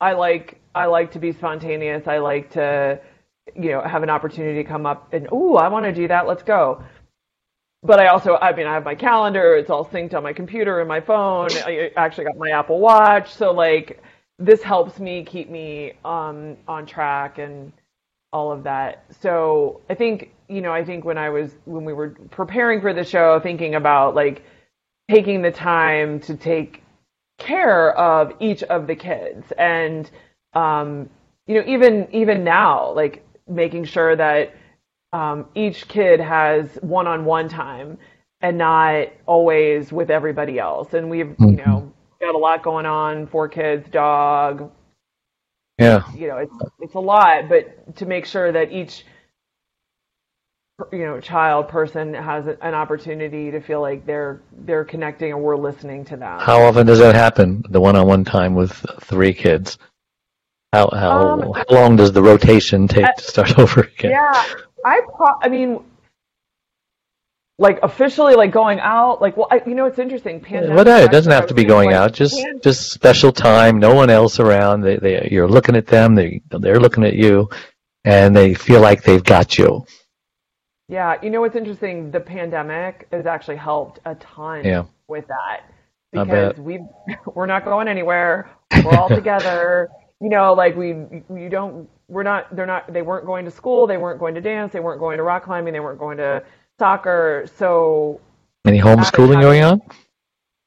I like I like to be spontaneous. I like to you know have an opportunity to come up and oh I want to do that. Let's go but I also, I mean, I have my calendar. It's all synced on my computer and my phone. I actually got my Apple Watch, so like this helps me keep me um, on track and all of that. So I think, you know, I think when I was when we were preparing for the show, thinking about like taking the time to take care of each of the kids, and um, you know, even even now, like making sure that um, each kid has one-on-one time and not always with everybody else. And we've, you know, got a lot going on, four kids, dog. Yeah. You know, it's it's a lot, but to make sure that each you know child person has an opportunity to feel like they're they're connecting and we're listening to them. How often does that happen? The one-on-one time with three kids. How how Um, how long does the rotation take I- to start over again? Yeah, I pro- I mean, like officially, like going out, like well, I, you know, it's interesting. Pandemic. Well, it doesn't have to be going like, out. Just pan- just special time. No one else around. They they you're looking at them. They they're looking at you, and they feel like they've got you. Yeah, you know what's interesting? The pandemic has actually helped a ton Yeah. with that because we we're not going anywhere. We're all together. You know, like we you don't we're not they're not they weren't going to school. They weren't going to dance. They weren't going to rock climbing. They weren't going to soccer. So Any homeschooling going on?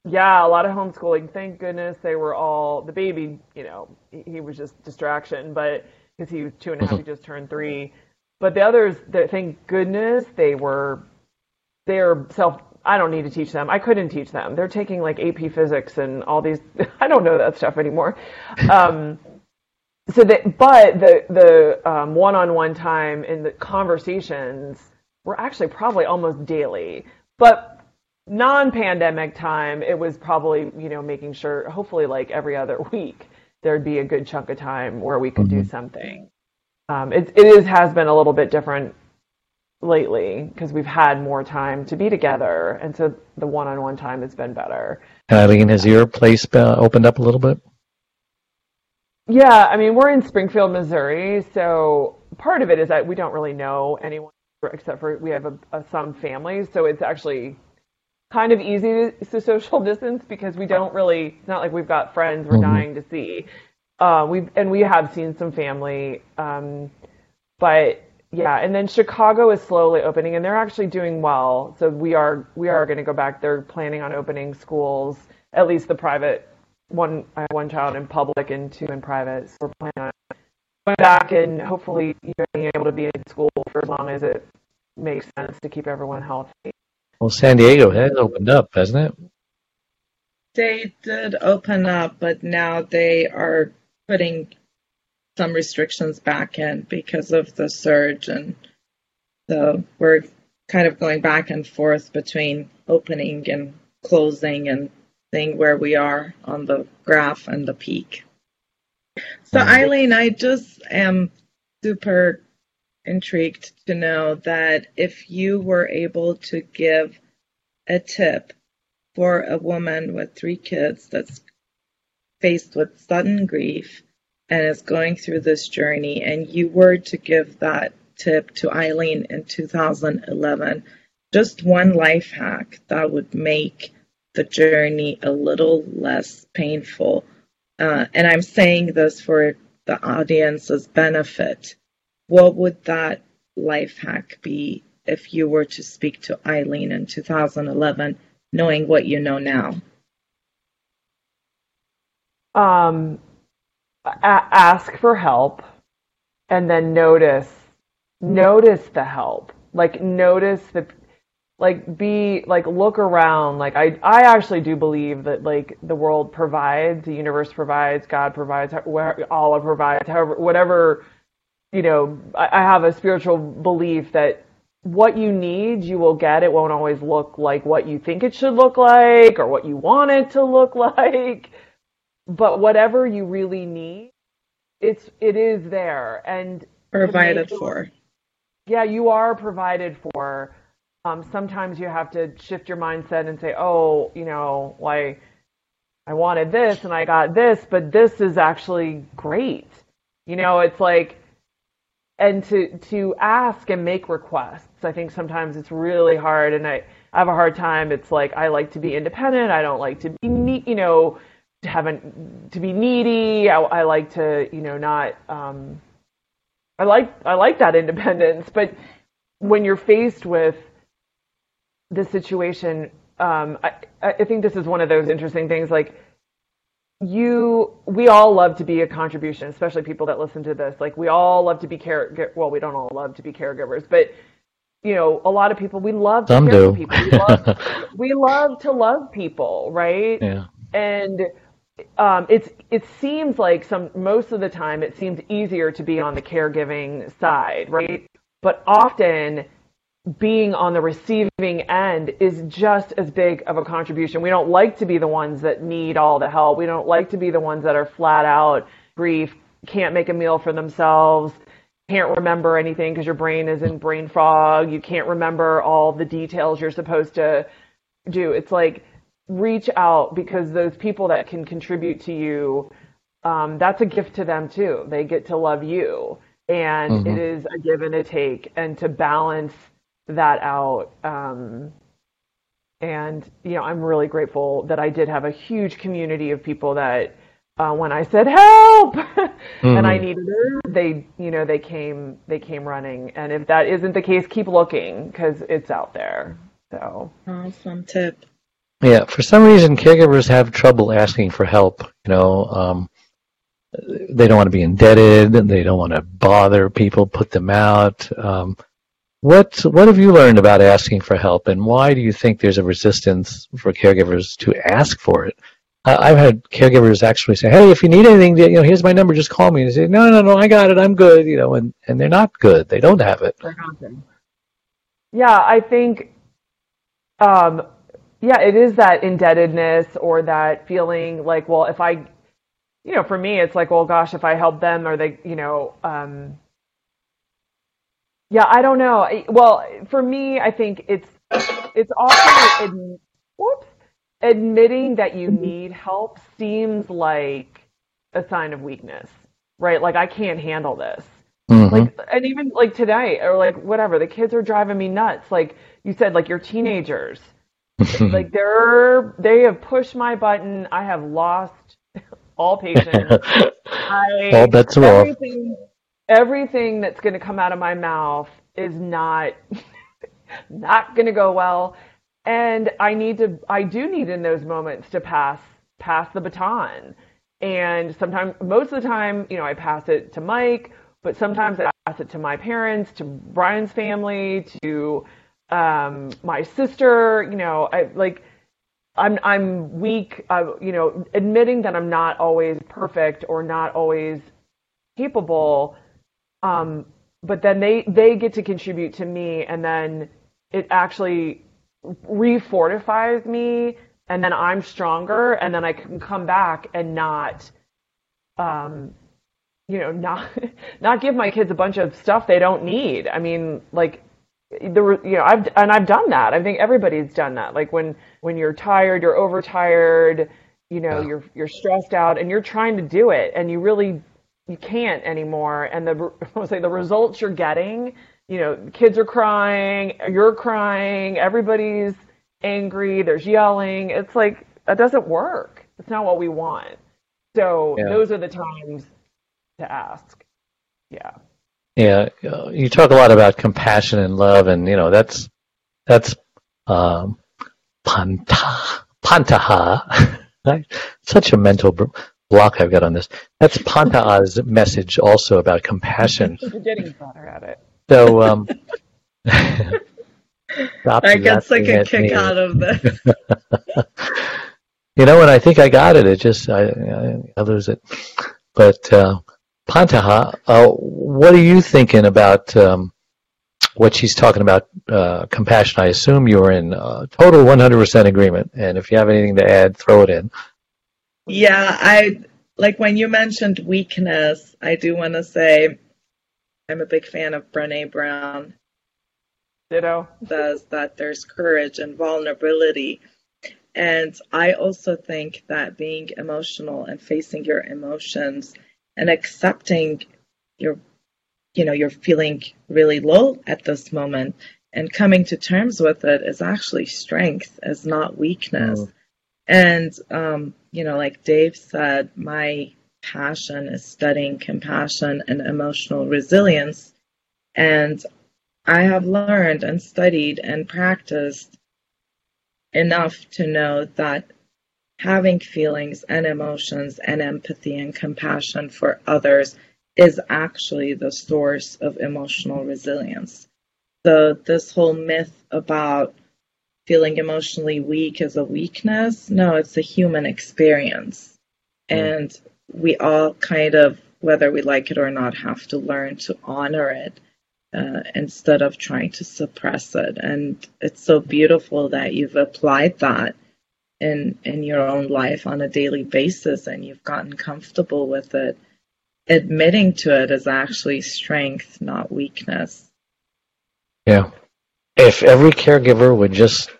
Yeah, a lot of homeschooling. Thank goodness they were all the baby. You know, he, he was just distraction, but because he was two and a half, he mm-hmm. just turned three. But the others, thank goodness they were. They're self. I don't need to teach them. I couldn't teach them. They're taking like AP Physics and all these. I don't know that stuff anymore. Um, so that, but the the um, one-on-one time and the conversations were actually probably almost daily. But non-pandemic time, it was probably you know making sure, hopefully, like every other week, there'd be a good chunk of time where we could mm-hmm. do something. Um, it it is has been a little bit different lately because we've had more time to be together, and so the one-on-one time has been better. Eileen, has your place uh, opened up a little bit? Yeah, I mean we're in Springfield, Missouri, so part of it is that we don't really know anyone except for we have a, a, some families, so it's actually kind of easy to, social distance because we don't really. It's not like we've got friends we're mm-hmm. dying to see. Uh, we and we have seen some family, um, but yeah, and then Chicago is slowly opening, and they're actually doing well. So we are we are going to go back. They're planning on opening schools, at least the private one. I have one child in public and two in private. So we're planning on going back and hopefully you know, being able to be in school for as long as it makes sense to keep everyone healthy. Well, San Diego has opened up, hasn't it? They did open up, but now they are putting some restrictions back in because of the surge, and so we're kind of going back and forth between opening and closing and seeing where we are on the graph and the peak. So um, Eileen, I just am super intrigued to know that if you were able to give a tip for a woman with three kids that's faced with sudden grief and is going through this journey, and you were to give that tip to Eileen in 2011, just one life hack that would make the journey a little less painful. Uh, and I'm saying this for the audience's benefit. What would that life hack be if you were to speak to Eileen in 2011, knowing what you know now? Um, ask for help and then notice notice the help. Like notice the like be like look around. Like i i actually do believe that like the world provides the universe provides god provides allah provides however whatever you know I, I have a spiritual belief that what you need you will get. It won't always look like what you think it should look like or what you want it to look like but whatever you really need, it's it is there and provided for. Yeah, you are provided for. Um, sometimes you have to shift your mindset and say, oh, you know, like I wanted this and I got this, but this is actually great. You know, it's like, and to to ask and make requests. I think sometimes it's really hard, and I, I have a hard time. It's like I like to be independent. I don't like to be, you know, to haven't to be needy. I, I like to, you know, not. Um, I like I like that independence, but when you're faced with the situation, um, I, I think this is one of those interesting things. Like you, we all love to be a contribution, especially people that listen to this. Like we all love to be care. Well, we don't all love to be caregivers, but you know, a lot of people we love to Some care do. for people. We love, we love to love people, right? Yeah. And um, it's it seems like some most of the time it seems easier to be on the caregiving side, right? But often being on the receiving end is just as big of a contribution. We don't like to be the ones that need all the help. We don't like to be the ones that are flat out grief, can't make a meal for themselves, can't remember anything because your brain is in brain fog. You can't remember all the details you're supposed to do. It's like reach out because those people that can contribute to you, um, that's a gift to them too. They get to love you, and mm-hmm. it is a give and a take, and to balance that out. Um, and you know, I'm really grateful that I did have a huge community of people that. Uh, when I said help mm-hmm. and I mm-hmm. needed it, they, you know, they came, they came running. And if that isn't the case, keep looking because it's out there. So awesome tip. Yeah, for some reason, caregivers have trouble asking for help. You know, um, they don't want to be indebted. They don't want to bother people, put them out. Um, what what have you learned about asking for help, and why do you think there's a resistance for caregivers to ask for it? I- I've had caregivers actually say, "Hey, if you need anything, you know, here's my number. Just call me." And say, "No, no, no, I got it. I'm good." You know, and and they're not good. They don't have it. Yeah, I think, um, yeah, it is that indebtedness or that feeling like, well, if I, you know, for me, it's like, well, gosh, if I help them, or they, you know, um, yeah, I don't know. I- Well, for me, I think it's it's often whoops, admitting that you need help seems like a sign of weakness, right? Like I can't handle this. Mhm. Like, and even like today, or like whatever, the kids are driving me nuts. Like you said, like you're teenagers. like they're they have pushed my button. I have lost all patience. I, All bets are off. everything, everything that's going to come out of my mouth is not not going to go well, and I need to. I do need in those moments to pass pass the baton. And sometimes, most of the time, you know, I pass it to Mike, but sometimes I pass it to my parents, to Brian's family, to um, my sister. You know, I like. I'm I'm weak. Uh, you know, admitting that I'm not always perfect or not always capable. Um, but then they they get to contribute to me, and then it actually refortifies me, and then I'm stronger, and then I can come back and not, um, you know, not not give my kids a bunch of stuff they don't need. I mean, like the you know I've and I've done that. I think everybody's done that. Like when when you're tired, you're overtired, you know, Yeah. you're you're stressed out, and you're trying to do it, and you really you can't anymore. And the I would say the results you're getting, you know, kids are crying, you're crying, everybody's angry, there's yelling. It's like that doesn't work. It's not what we want. So Yeah. those are the times to ask. Yeah. Yeah, uh, you talk a lot about compassion and love, and you know that's that's um, panta pantaha. Such a mental block I've got on this. That's Pantaha's message also about compassion. You're getting better at it. So, um, I get such laughing a kick me. out of this. You know, and I think I got it. It just I, I, I lose it. But uh, Pantaha, uh, what are you thinking about um, what she's talking about uh, compassion? I assume you're in uh, total 100% agreement. And if you have anything to add, throw it in. Yeah, I like when you mentioned weakness, I do want to say I'm a big fan of Brene Brown. Ditto. Says that there's courage and vulnerability. And I also think that being emotional and facing your emotions and accepting your, you know, you're feeling really low at this moment and coming to terms with it is actually strength, is not weakness. Mm. And, um, you know, like Dave said, my passion is studying compassion and emotional resilience. And I have learned and studied and practiced enough to know that having feelings and emotions and empathy and compassion for others is actually the source of emotional resilience. So, this whole myth about feeling emotionally weak is a weakness, no, it's a human experience. And we all kind of, whether we like it or not, have to learn to honor it uh, instead of trying to suppress it. And it's so beautiful that you've applied that in in your own life on a daily basis, and you've gotten comfortable with it. Admitting to it is actually strength, not weakness. Yeah. If every caregiver would just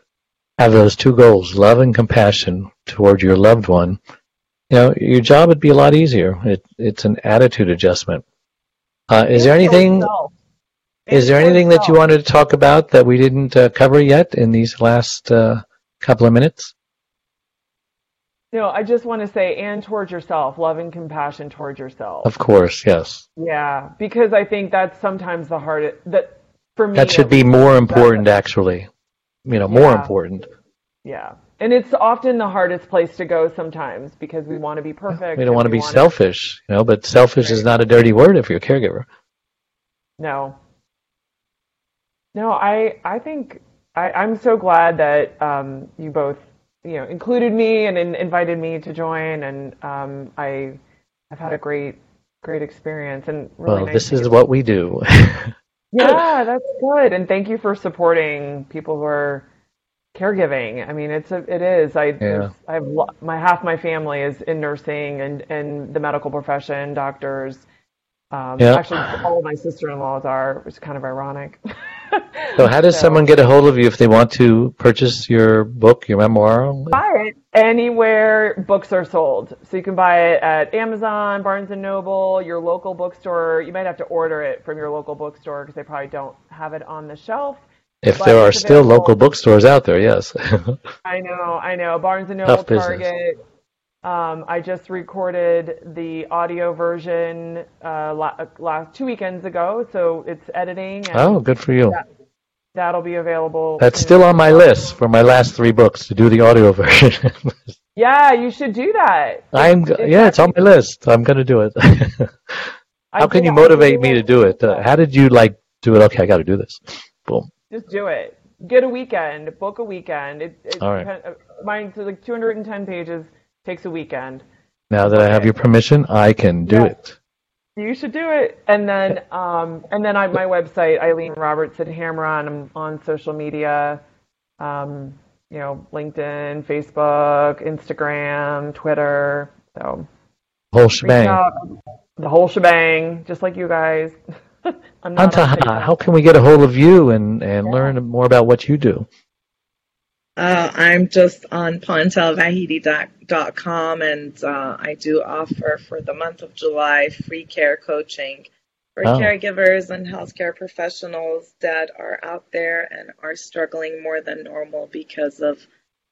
have those two goals, love and compassion toward your loved one, you know, your job would be a lot easier. It, it's an attitude adjustment. Uh, is there anything? Is there anything that you wanted to talk about that we didn't uh, cover yet in these last uh, couple of minutes? No, I just want to say, and towards yourself, love and compassion towards yourself. Of course, yes. Yeah, because I think that's sometimes the hardest. That for me, That should be more important, actually. You know, more Yeah. important. Yeah, and it's often the hardest place to go sometimes because we want to be perfect. We don't want to be wanna- selfish, you know, but selfish is not a dirty word if you're a caregiver. No. No, I I think I, I'm so glad that um, you both you know included me and in, invited me to join, and um, I I've had a great great experience and really well, nice this is what we do. yeah, that's good, and thank you for supporting people who are caregiving. I mean, it's a, it is. I Yeah. I have my half my family is in nursing and and the medical profession, doctors. Um, Yeah. Actually, all of my sister-in-laws are, which is kind of ironic. so, how does So- someone get a hold of you if they want to purchase your book, your memoir? buy it anywhere books are sold. So you can buy it at Amazon, Barnes and Noble, your local bookstore. You might have to order it from your local bookstore because they probably don't have it on the shelf. If But there are still local bookstores out there, yes. I know, I know. Barnes and Noble. Target. Um, I just recorded the audio version uh, la- last two weekends ago, so it's editing, and oh, good for you. that'll be available. That's still on my list for my last three books to do the audio version. Yeah, you should do that. I'm It's- yeah, it's on my list. I'm going to do it. How can you motivate me to do it? Uh, how did you like do it? Okay, I got to do this. Boom. Just do it. Get a weekend. Book a weekend. It, it, All right. uh, Mine's like 210 pages. Takes a weekend. Now that I have your permission, I can do Yeah. it. You should do it. And then, um, and then I, my website, Eileen Robertson Hamra. I'm on social media. Um, you know, LinkedIn, Facebook, Instagram, Twitter. So Whole shebang. out. The whole shebang, just like you guys. I'm not on Antaha, how can we get a hold of you and, and learn more about what you do? Uh, I'm just on pontelvahidi.com and uh, I do offer for the month of July free care coaching for Oh. caregivers and healthcare professionals that are out there and are struggling more than normal because of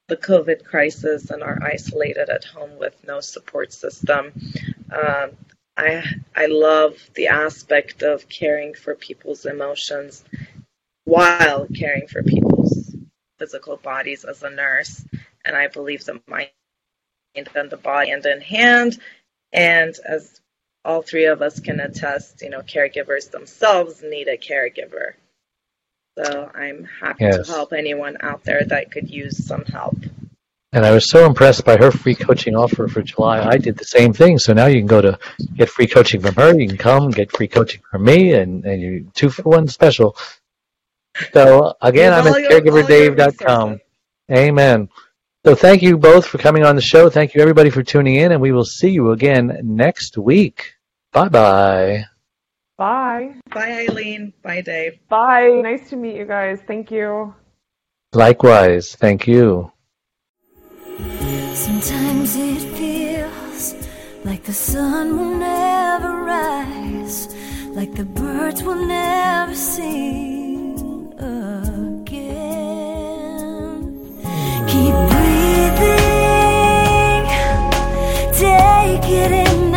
the COVID crisis and are isolated at home with no support system. Um, I I love the aspect of caring for people's emotions while caring for people's physical bodies as a nurse, and I believe the mind and the body and in hand. And as all three of us can attest, you know, caregivers themselves need a caregiver. So I'm happy Yes. to help anyone out there that could use some help. And I was so impressed by her free coaching offer for July. I did the same thing. So now you can go to get free coaching from her. You can come get free coaching from me, and, and you two for one special. So again, I'm at your- all your caregiverdave.com. Amen. So thank you both for coming on the show. Thank you everybody for tuning in, and we will see you again next week. Bye-bye. Bye. Bye, Eileen. Bye, Dave. Bye. Nice to meet you guys. Thank you. Likewise. Thank you. Sometimes it feels like the sun will never rise, like the birds will never sing again. Keep Breathing, Take it in.